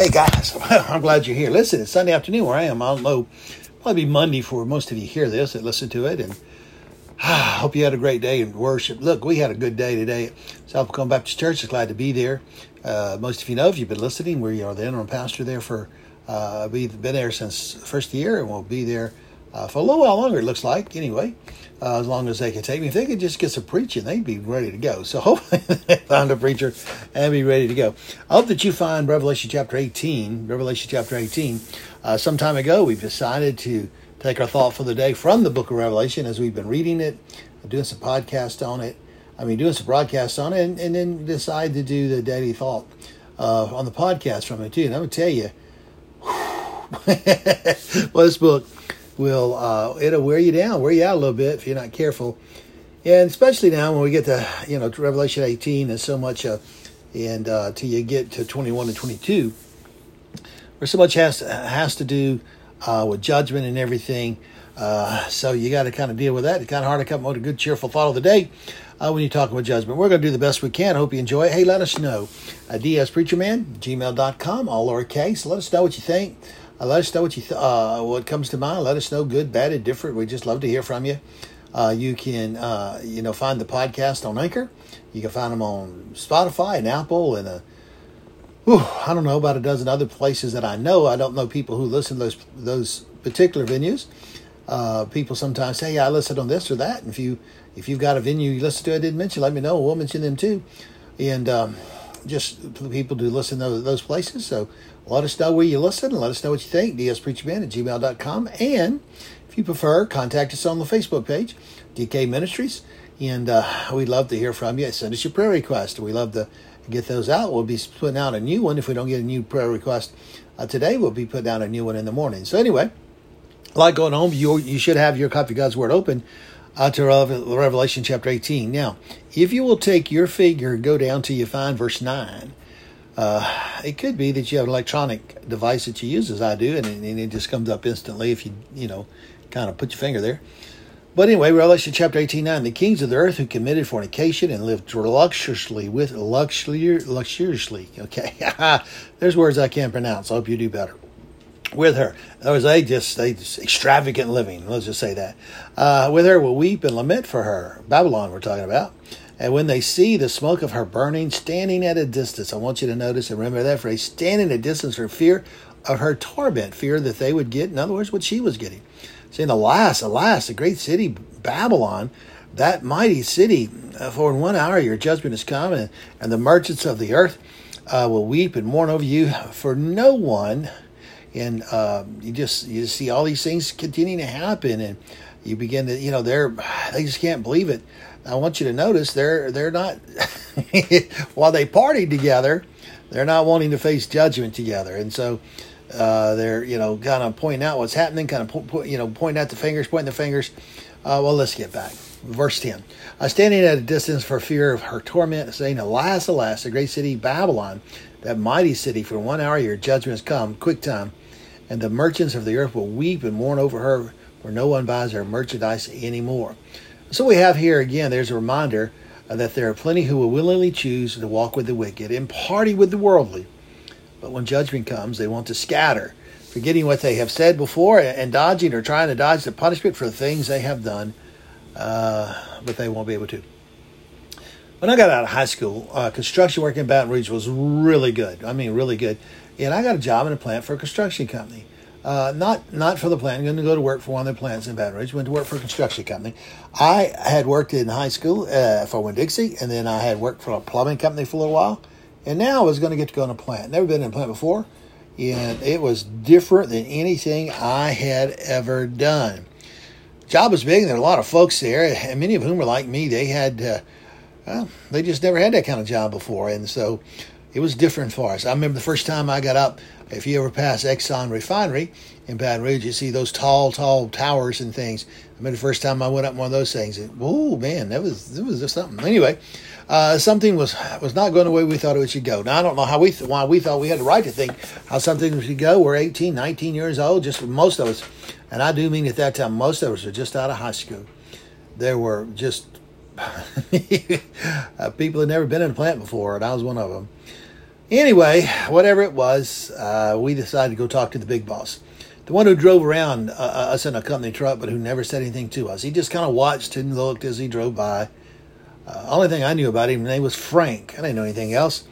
Hey guys, I'm glad you're here. Listen, it's Sunday afternoon where I am. I don't know, probably be Monday for most of you hear this and listen to it. And I hope you had a great day in worship. Look, we had a good day today at South Pecan Baptist Church. It's glad to be there. Uh, most of you know, if you've been listening, we are the interim pastor there for, uh, we've been there since first year and we'll be there uh, for a little while longer, it looks like, anyway, uh, as long as they can take me. If they could just get some preaching, they'd be ready to go. So hopefully they find a preacher and be ready to go. I hope that you find Revelation chapter 18, Revelation chapter 18. Uh, some time ago, we've decided to take our thought for the day from the book of Revelation as we've been reading it, doing some podcasts on it. I mean, doing some broadcasts on it, and, and then decide to do the daily thought uh, on the podcast from it too. And I'm to tell you, well, this book will uh, it'll wear you down, wear you out a little bit if you're not careful. And especially now when we get to you know to Revelation 18, there's so much, uh, and uh, till you get to 21 and 22, where so much has has to do uh, with judgment and everything. Uh, so you got to kind of deal with that. It's kind of hard to come up with a good, cheerful thought of the day uh, when you're talking about judgment. We're going to do the best we can. Hope you enjoy it. Hey, let us know. Uh, DSPreacherman, gmail.com, all lowercase. Let us know what you think. Uh, let us know what you th- uh, what comes to mind. Let us know, good, bad, and different. We just love to hear from you. Uh, you can uh, you know find the podcast on Anchor. You can find them on Spotify and Apple and uh, whew, I don't know about a dozen other places that I know. I don't know people who listen to those those particular venues. Uh, people sometimes say, "Yeah, I listened on this or that." And if you if you've got a venue you listen to, I didn't mention, let me know. We'll mention them too. And um, just people do listen to those, places. So let us know where you listen and let us know what you think. dspreacherman at gmail.com. And if you prefer, contact us on the Facebook page, DK Ministries. And uh, we'd love to hear from you. Send us your prayer request. We love to get those out. We'll be putting out a new one. If we don't get a new prayer request uh, today, we'll be putting out a new one in the morning. So, anyway, like going home, you, you should have your copy of God's Word open uh, to Revelation chapter 18. Now, if you will take your finger and go down till you find verse 9, uh, it could be that you have an electronic device that you use as I do, and, and it just comes up instantly if you, you know, kind of put your finger there. But anyway, Revelation chapter 18, 9. The kings of the earth who committed fornication and lived luxuriously with luxuriously. Okay. There's words I can't pronounce. I hope you do better. With her. In other words, they just, they just extravagant living. Let's just say that. Uh, with her will weep and lament for her. Babylon, we're talking about. And when they see the smoke of her burning, standing at a distance, I want you to notice and remember that phrase, standing at a distance for fear of her torment, fear that they would get, in other words, what she was getting. Saying, alas, alas, the great city Babylon, that mighty city, uh, for in one hour your judgment is come, and, and the merchants of the earth uh, will weep and mourn over you, for no one, and uh, you just you just see all these things continuing to happen, and you begin to, you know, they're they just can't believe it. I want you to notice they're they're not while they partied together, they're not wanting to face judgment together, and so uh, they're you know kind of pointing out what's happening, kind of po- po- you know pointing out the fingers, pointing the fingers. Uh, well, let's get back. Verse ten: uh, Standing at a distance for fear of her torment, saying, "Alas, alas, the great city Babylon, that mighty city! For one hour your judgment has come, quick time, and the merchants of the earth will weep and mourn over her, for no one buys her merchandise anymore." So we have here again, there's a reminder uh, that there are plenty who will willingly choose to walk with the wicked and party with the worldly. But when judgment comes, they want to scatter, forgetting what they have said before and dodging or trying to dodge the punishment for the things they have done, uh, but they won't be able to. When I got out of high school, uh, construction work in Baton Rouge was really good. I mean, really good. And I got a job in a plant for a construction company. Uh, not not for the plant. I'm going to go to work for one of the plants in Baton Rouge. Went to work for a construction company. I had worked in high school uh, for Winn Dixie, and then I had worked for a plumbing company for a little while. And now I was going to get to go in a plant. Never been in a plant before, and it was different than anything I had ever done. Job was big. And there were a lot of folks there, and many of whom were like me. They had, uh, well, they just never had that kind of job before, and so it was different for us. I remember the first time I got up if you ever pass Exxon refinery in Baton Rouge, you see those tall, tall towers and things. I remember the first time I went up one of those things. Oh man, that was that was just something. Anyway, uh, something was was not going the way we thought it should go. Now I don't know how we th- why we thought we had the right to think how something should go. We're 18, 19 years old, just most of us, and I do mean at that time most of us are just out of high school. There were just people had never been in a plant before, and I was one of them Anyway, whatever it was, uh, we decided to go talk to the big boss. The one who drove around uh, uh us in a company truck, but who never said anything to us. He just kind of watched and looked as he drove by. Uh, only thing I knew about him, his name was Frank. I didn't know anything else.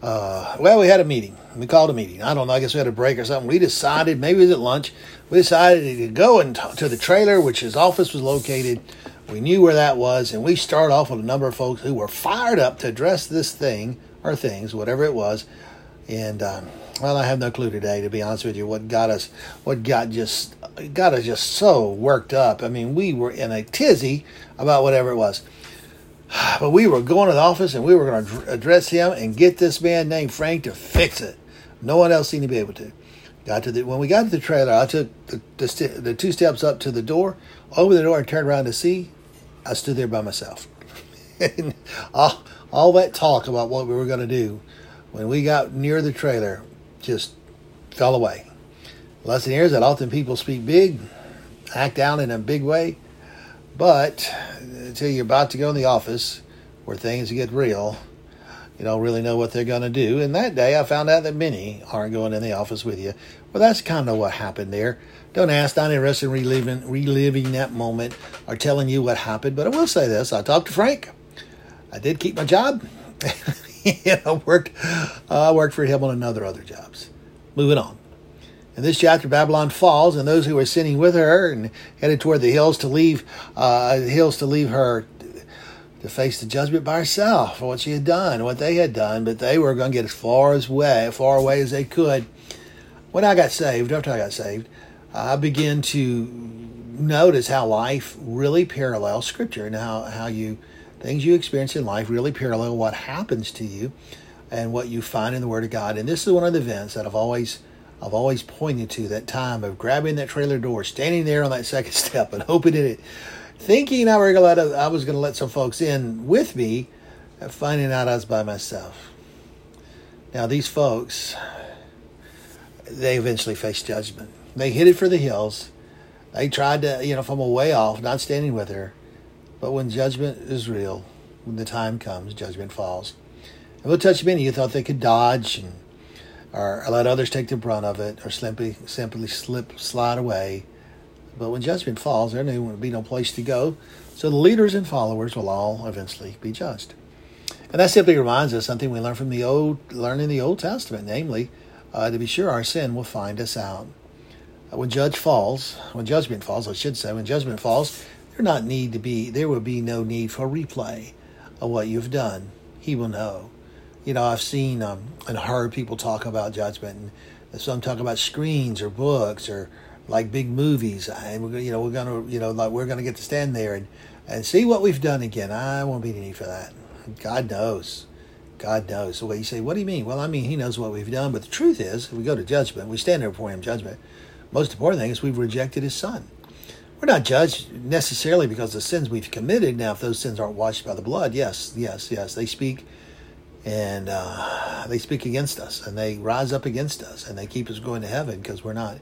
Uh, well, we had a meeting. We called a meeting. I don't know. I guess we had a break or something. We decided, maybe it was at lunch, we decided to go into the trailer, which his office was located. We knew where that was, and we started off with a number of folks who were fired up to address this thing or things, whatever it was. And um, well, I have no clue today, to be honest with you, what got us, what got just got us just so worked up. I mean, we were in a tizzy about whatever it was. But we were going to the office and we were going to address him and get this man named Frank to fix it. No one else seemed to be able to. Got to the when we got to the trailer, I took the, the, the two steps up to the door, opened the door, and turned around to see. I stood there by myself. and all, all that talk about what we were going to do, when we got near the trailer, just fell away. Lesson here is that often people speak big, act out in a big way, but until you're about to go in the office where things get real, you don't really know what they're going to do. And that day, I found out that many aren't going in the office with you. Well, that's kind of what happened there. Don't ask. Not interested in reliving reliving that moment or telling you what happened. But I will say this: I talked to Frank. I did keep my job. I worked. Uh, worked for him on another other jobs. Moving on. In this chapter, Babylon falls, and those who were sitting with her and headed toward the hills to leave, uh, hills to leave her to face the judgment by herself for what she had done, what they had done, but they were going to get as far as way, far away as they could. When I got saved, after I got saved, I began to notice how life really parallels Scripture and how, how you things you experience in life really parallel what happens to you and what you find in the Word of God. And this is one of the events that I've always I've always pointed to that time of grabbing that trailer door, standing there on that second step, and opening it thinking I, were gonna I was going to let some folks in with me, finding out I was by myself. Now, these folks, they eventually face judgment. They hit it for the hills. They tried to, you know, from a way off, not standing with her. But when judgment is real, when the time comes, judgment falls. And we'll touch many who thought they could dodge and or let others take the brunt of it, or simply simply slip slide away but when judgment falls, there will be no place to go. So the leaders and followers will all eventually be judged. And that simply reminds us something we learn from the old, learn in the Old Testament, namely, uh, to be sure our sin will find us out. When judge falls, when judgment falls, I should say, when judgment falls, there not need to be, there will be no need for replay of what you've done. He will know. You know, I've seen um, and heard people talk about judgment, and some talk about screens or books or like big movies, and we're you know we're gonna you know like we're gonna get to stand there and and see what we've done again. I won't be any need for that. God knows. God knows. So you say, what do you mean? Well, I mean, He knows what we've done. But the truth is, if we go to judgment, we stand there before Him judgment. Most important thing is we've rejected His Son. We're not judged necessarily because of the sins we've committed. Now, if those sins aren't washed by the blood, yes, yes, yes, they speak and uh, they speak against us and they rise up against us and they keep us going to heaven because we're not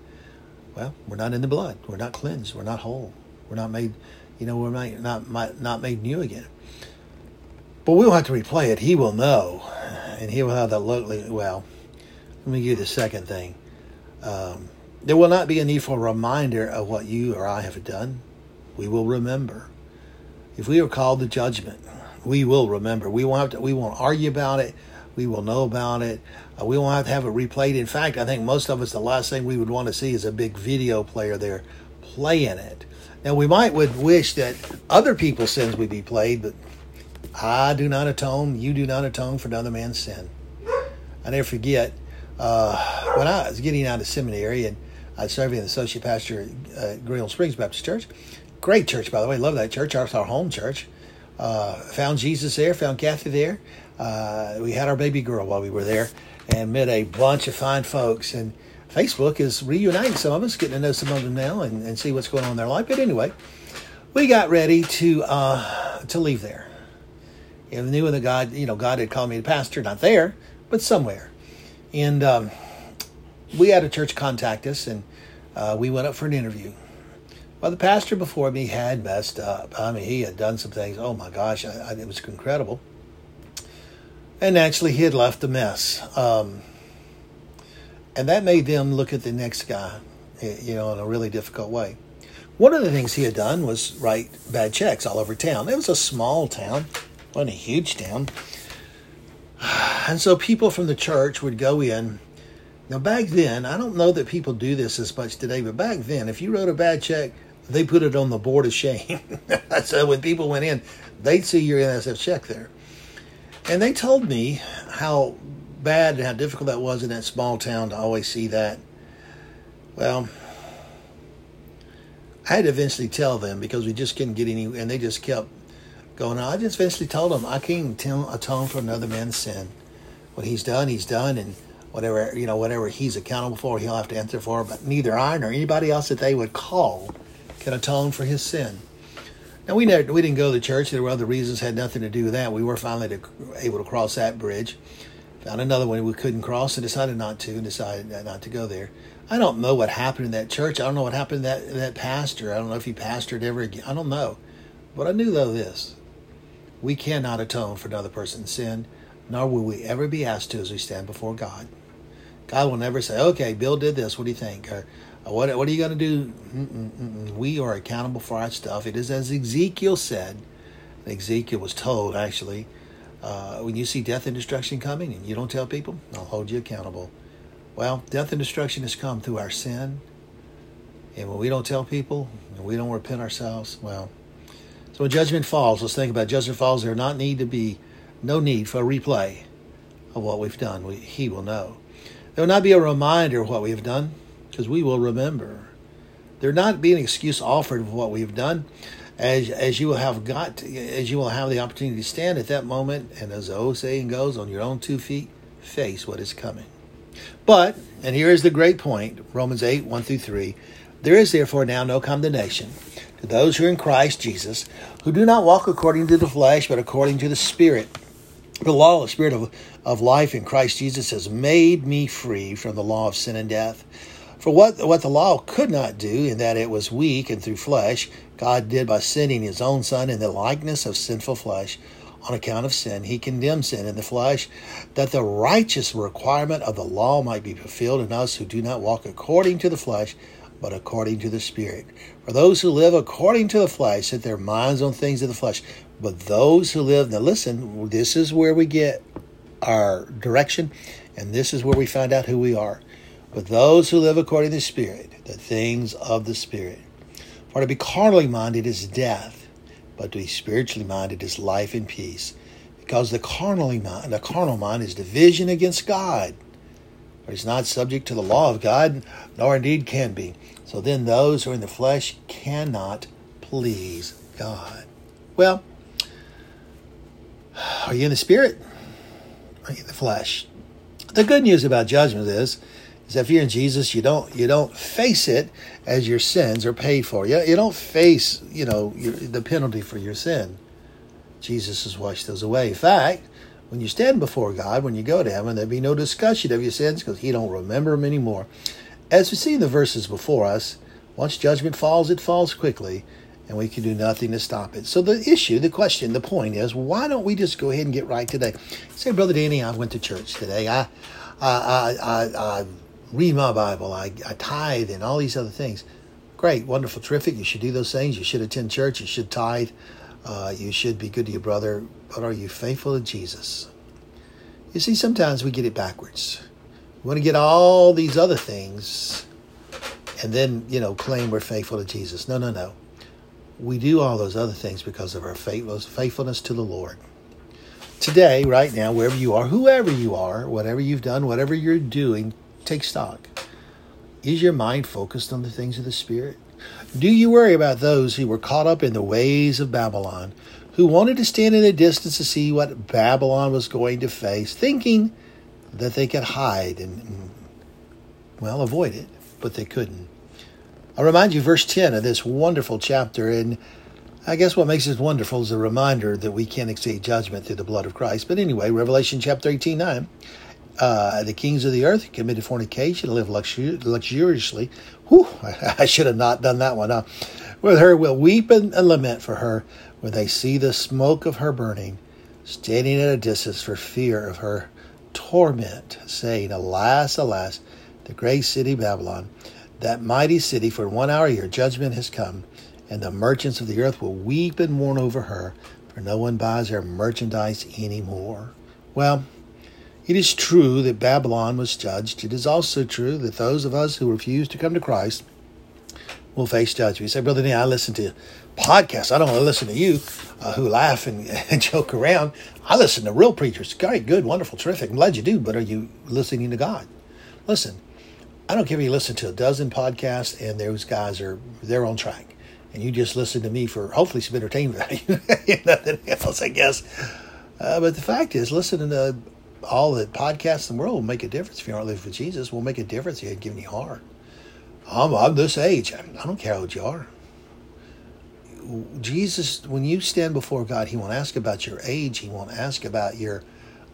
well, we're not in the blood. We're not cleansed. We're not whole. We're not made, you know, we're not, not, not made new again. But we'll have to replay it. He will know. And he will have that look. Well, let me give you the second thing. Um, there will not be a need for a reminder of what you or I have done. We will remember. If we are called to judgment, we will remember. We won't have to, we won't argue about it. We will know about it. Uh, we won't have to have it replayed. In fact, I think most of us, the last thing we would want to see is a big video player there playing it. Now, we might would wish that other people's sins would be played, but I do not atone. You do not atone for another man's sin. I never forget uh, when I was getting out of seminary and I serve as associate pastor at Greenwell Springs Baptist Church. Great church, by the way. Love that church. Our, our home church. Uh, found Jesus there. Found Kathy there. Uh, we had our baby girl while we were there and met a bunch of fine folks. And Facebook is reuniting some of us, getting to know some of them now and, and see what's going on in their life. But anyway, we got ready to uh, to leave there. And knew that God, you know, God had called me to pastor, not there, but somewhere. And um, we had a church contact us, and uh, we went up for an interview. Well, the pastor before me had messed up. I mean, he had done some things. Oh my gosh, I, I, it was incredible. And naturally, he had left a mess. Um, and that made them look at the next guy, you know, in a really difficult way. One of the things he had done was write bad checks all over town. It was a small town, wasn't a huge town. And so people from the church would go in. Now, back then, I don't know that people do this as much today, but back then, if you wrote a bad check, they put it on the board of shame. so when people went in, they'd see your NSF check there. And they told me how bad and how difficult that was in that small town to always see that. Well, I had to eventually tell them because we just couldn't get any, and they just kept going on. I just eventually told them I can't atone for another man's sin. What he's done, he's done, and whatever you know, whatever he's accountable for, he'll have to answer for. But neither I nor anybody else that they would call can atone for his sin. Now we never, we didn't go to church. There were other reasons had nothing to do with that. We were finally to, able to cross that bridge. Found another one we couldn't cross and decided not to, and decided not to go there. I don't know what happened in that church. I don't know what happened to that that pastor. I don't know if he pastored ever again. I don't know. But I knew though this: we cannot atone for another person's sin, nor will we ever be asked to as we stand before God. God will never say, "Okay, Bill did this. What do you think?" or uh, "What What are you going to do?" Mm-mm-mm. We are accountable for our stuff. It is as Ezekiel said. Ezekiel was told actually uh, when you see death and destruction coming and you don't tell people, I'll hold you accountable. Well, death and destruction has come through our sin. And when we don't tell people and we don't repent ourselves, well, so when judgment falls, let's think about judgment falls. There not need to be no need for a replay of what we've done. We, he will know. There will not be a reminder of what we have done because we will remember. There will not be an excuse offered of what we have done as as you will have got as you will have the opportunity to stand at that moment and as the old saying goes on your own two feet face what is coming but and here is the great point romans 8 1 through 3 there is therefore now no condemnation to those who are in christ jesus who do not walk according to the flesh but according to the spirit the law the spirit of, of life in christ jesus has made me free from the law of sin and death for what, what the law could not do, in that it was weak and through flesh, God did by sending his own Son in the likeness of sinful flesh. On account of sin, he condemned sin in the flesh, that the righteous requirement of the law might be fulfilled in us who do not walk according to the flesh, but according to the Spirit. For those who live according to the flesh set their minds on things of the flesh, but those who live, now listen, this is where we get our direction, and this is where we find out who we are. But those who live according to the Spirit, the things of the Spirit. For to be carnally minded is death, but to be spiritually minded is life and peace. Because the carnally mind, the carnal mind is division against God. For it's not subject to the law of God, nor indeed can be. So then those who are in the flesh cannot please God. Well, are you in the spirit? Are you in the flesh? The good news about judgment is is if you're in Jesus, you don't you don't face it as your sins are paid for. You, you don't face you know your, the penalty for your sin. Jesus has washed those away. In fact, when you stand before God, when you go to heaven, there'll be no discussion of your sins because He don't remember them anymore. As we see in the verses before us, once judgment falls, it falls quickly, and we can do nothing to stop it. So the issue, the question, the point is, why don't we just go ahead and get right today? Say, Brother Danny, I went to church today. I, I, I, I, read my Bible, I, I tithe, and all these other things. Great, wonderful, terrific. You should do those things. You should attend church. You should tithe. Uh, you should be good to your brother. But are you faithful to Jesus? You see, sometimes we get it backwards. We want to get all these other things and then, you know, claim we're faithful to Jesus. No, no, no. We do all those other things because of our faithfulness to the Lord. Today, right now, wherever you are, whoever you are, whatever you've done, whatever you're doing, take stock. Is your mind focused on the things of the Spirit? Do you worry about those who were caught up in the ways of Babylon, who wanted to stand in the distance to see what Babylon was going to face, thinking that they could hide and, well, avoid it, but they couldn't? I'll remind you, verse 10 of this wonderful chapter, and I guess what makes it wonderful is a reminder that we can't exceed judgment through the blood of Christ. But anyway, Revelation chapter 18 9 uh, the kings of the earth committed fornication, lived luxu- luxuriously. Whew, I should have not done that one. Huh? With her will weep and, and lament for her when they see the smoke of her burning. standing at a distance for fear of her torment, saying, Alas, alas, the great city Babylon, that mighty city, for one hour your judgment has come, and the merchants of the earth will weep and mourn over her, for no one buys her merchandise any more. Well, it is true that Babylon was judged. It is also true that those of us who refuse to come to Christ will face judgment. You say, Brother Nee, I listen to podcasts. I don't want to listen to you uh, who laugh and, and, joke around. I listen to real preachers. Great, good, wonderful, terrific. I'm glad you do, but are you listening to God? Listen, I don't care if you listen to a dozen podcasts and those guys are they're on track. And you just listen to me for hopefully some entertainment value. Nothing else, I guess. Uh, but the fact is, listening to all the podcasts in the world will make a difference. If you aren't living for Jesus, will make a difference. If You ain't giving your heart. I'm, I'm this age. I don't care how old you are. Jesus, when you stand before God, He won't ask about your age. He won't ask about your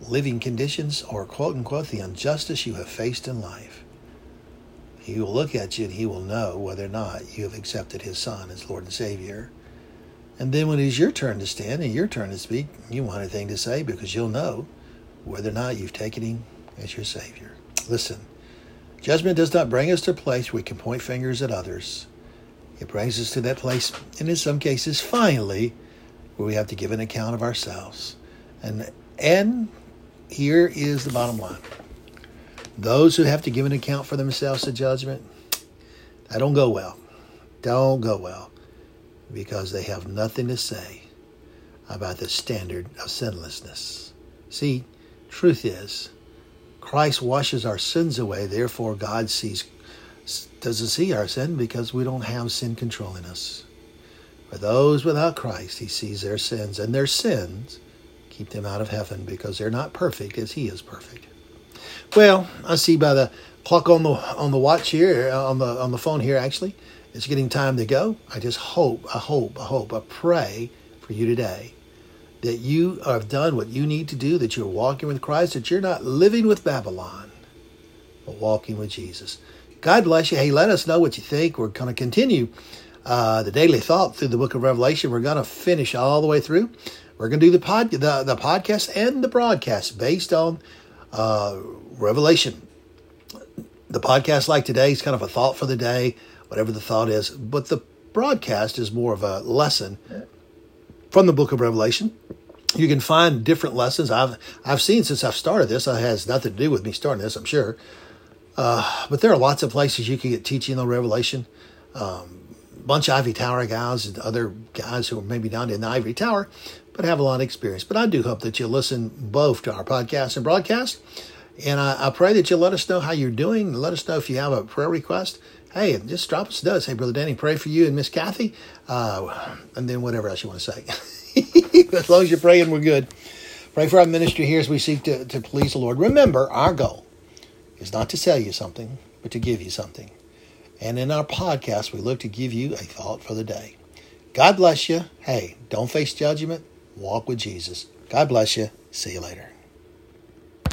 living conditions or quote unquote the injustice you have faced in life. He will look at you and He will know whether or not you have accepted His Son as Lord and Savior. And then when it's your turn to stand and your turn to speak, you have anything to say because you'll know whether or not you've taken Him as your Savior. Listen, judgment does not bring us to a place where we can point fingers at others. It brings us to that place, and in some cases, finally, where we have to give an account of ourselves. And and here is the bottom line. Those who have to give an account for themselves to judgment, that don't go well. Don't go well. Because they have nothing to say about the standard of sinlessness. See, truth is, Christ washes our sins away, therefore God sees doesn't see our sin because we don't have sin controlling us. For those without Christ, he sees their sins, and their sins keep them out of heaven because they're not perfect as he is perfect. Well, I see by the clock on the on the watch here uh, on the on the phone here actually, it's getting time to go. I just hope, I hope, I hope, I pray for you today that you have done what you need to do, that you're walking with Christ, that you're not living with Babylon, but walking with Jesus. God bless you. Hey, let us know what you think. We're going to continue uh, the daily thought through the book of Revelation. We're going to finish all the way through. We're going to do the pod, the, the podcast and the broadcast based on uh, Revelation. The podcast, like today, is kind of a thought for the day, whatever the thought is. But the broadcast is more of a lesson from the book of Revelation. You can find different lessons. I've I've seen since I've started this. It has nothing to do with me starting this, I'm sure. Uh, but there are lots of places you can get teaching on Revelation. Um, bunch of Ivory Tower guys and other guys who are maybe down in the Ivory Tower, but have a lot of experience. But I do hope that you listen both to our podcast and broadcast. And I, I, pray that you'll let us know how you're doing. Let us know if you have a prayer request. Hey, just drop us a note. Hey, Brother Danny, pray for you and Miss Kathy. Uh, and then whatever else you want to say. as long as you're praying, we're good. Pray for our ministry here as we seek to, to please the Lord. Remember, our goal is not to sell you something, but to give you something. And in our podcast, we look to give you a thought for the day. God bless you. Hey, don't face judgment. Walk with Jesus. God bless you. See you later.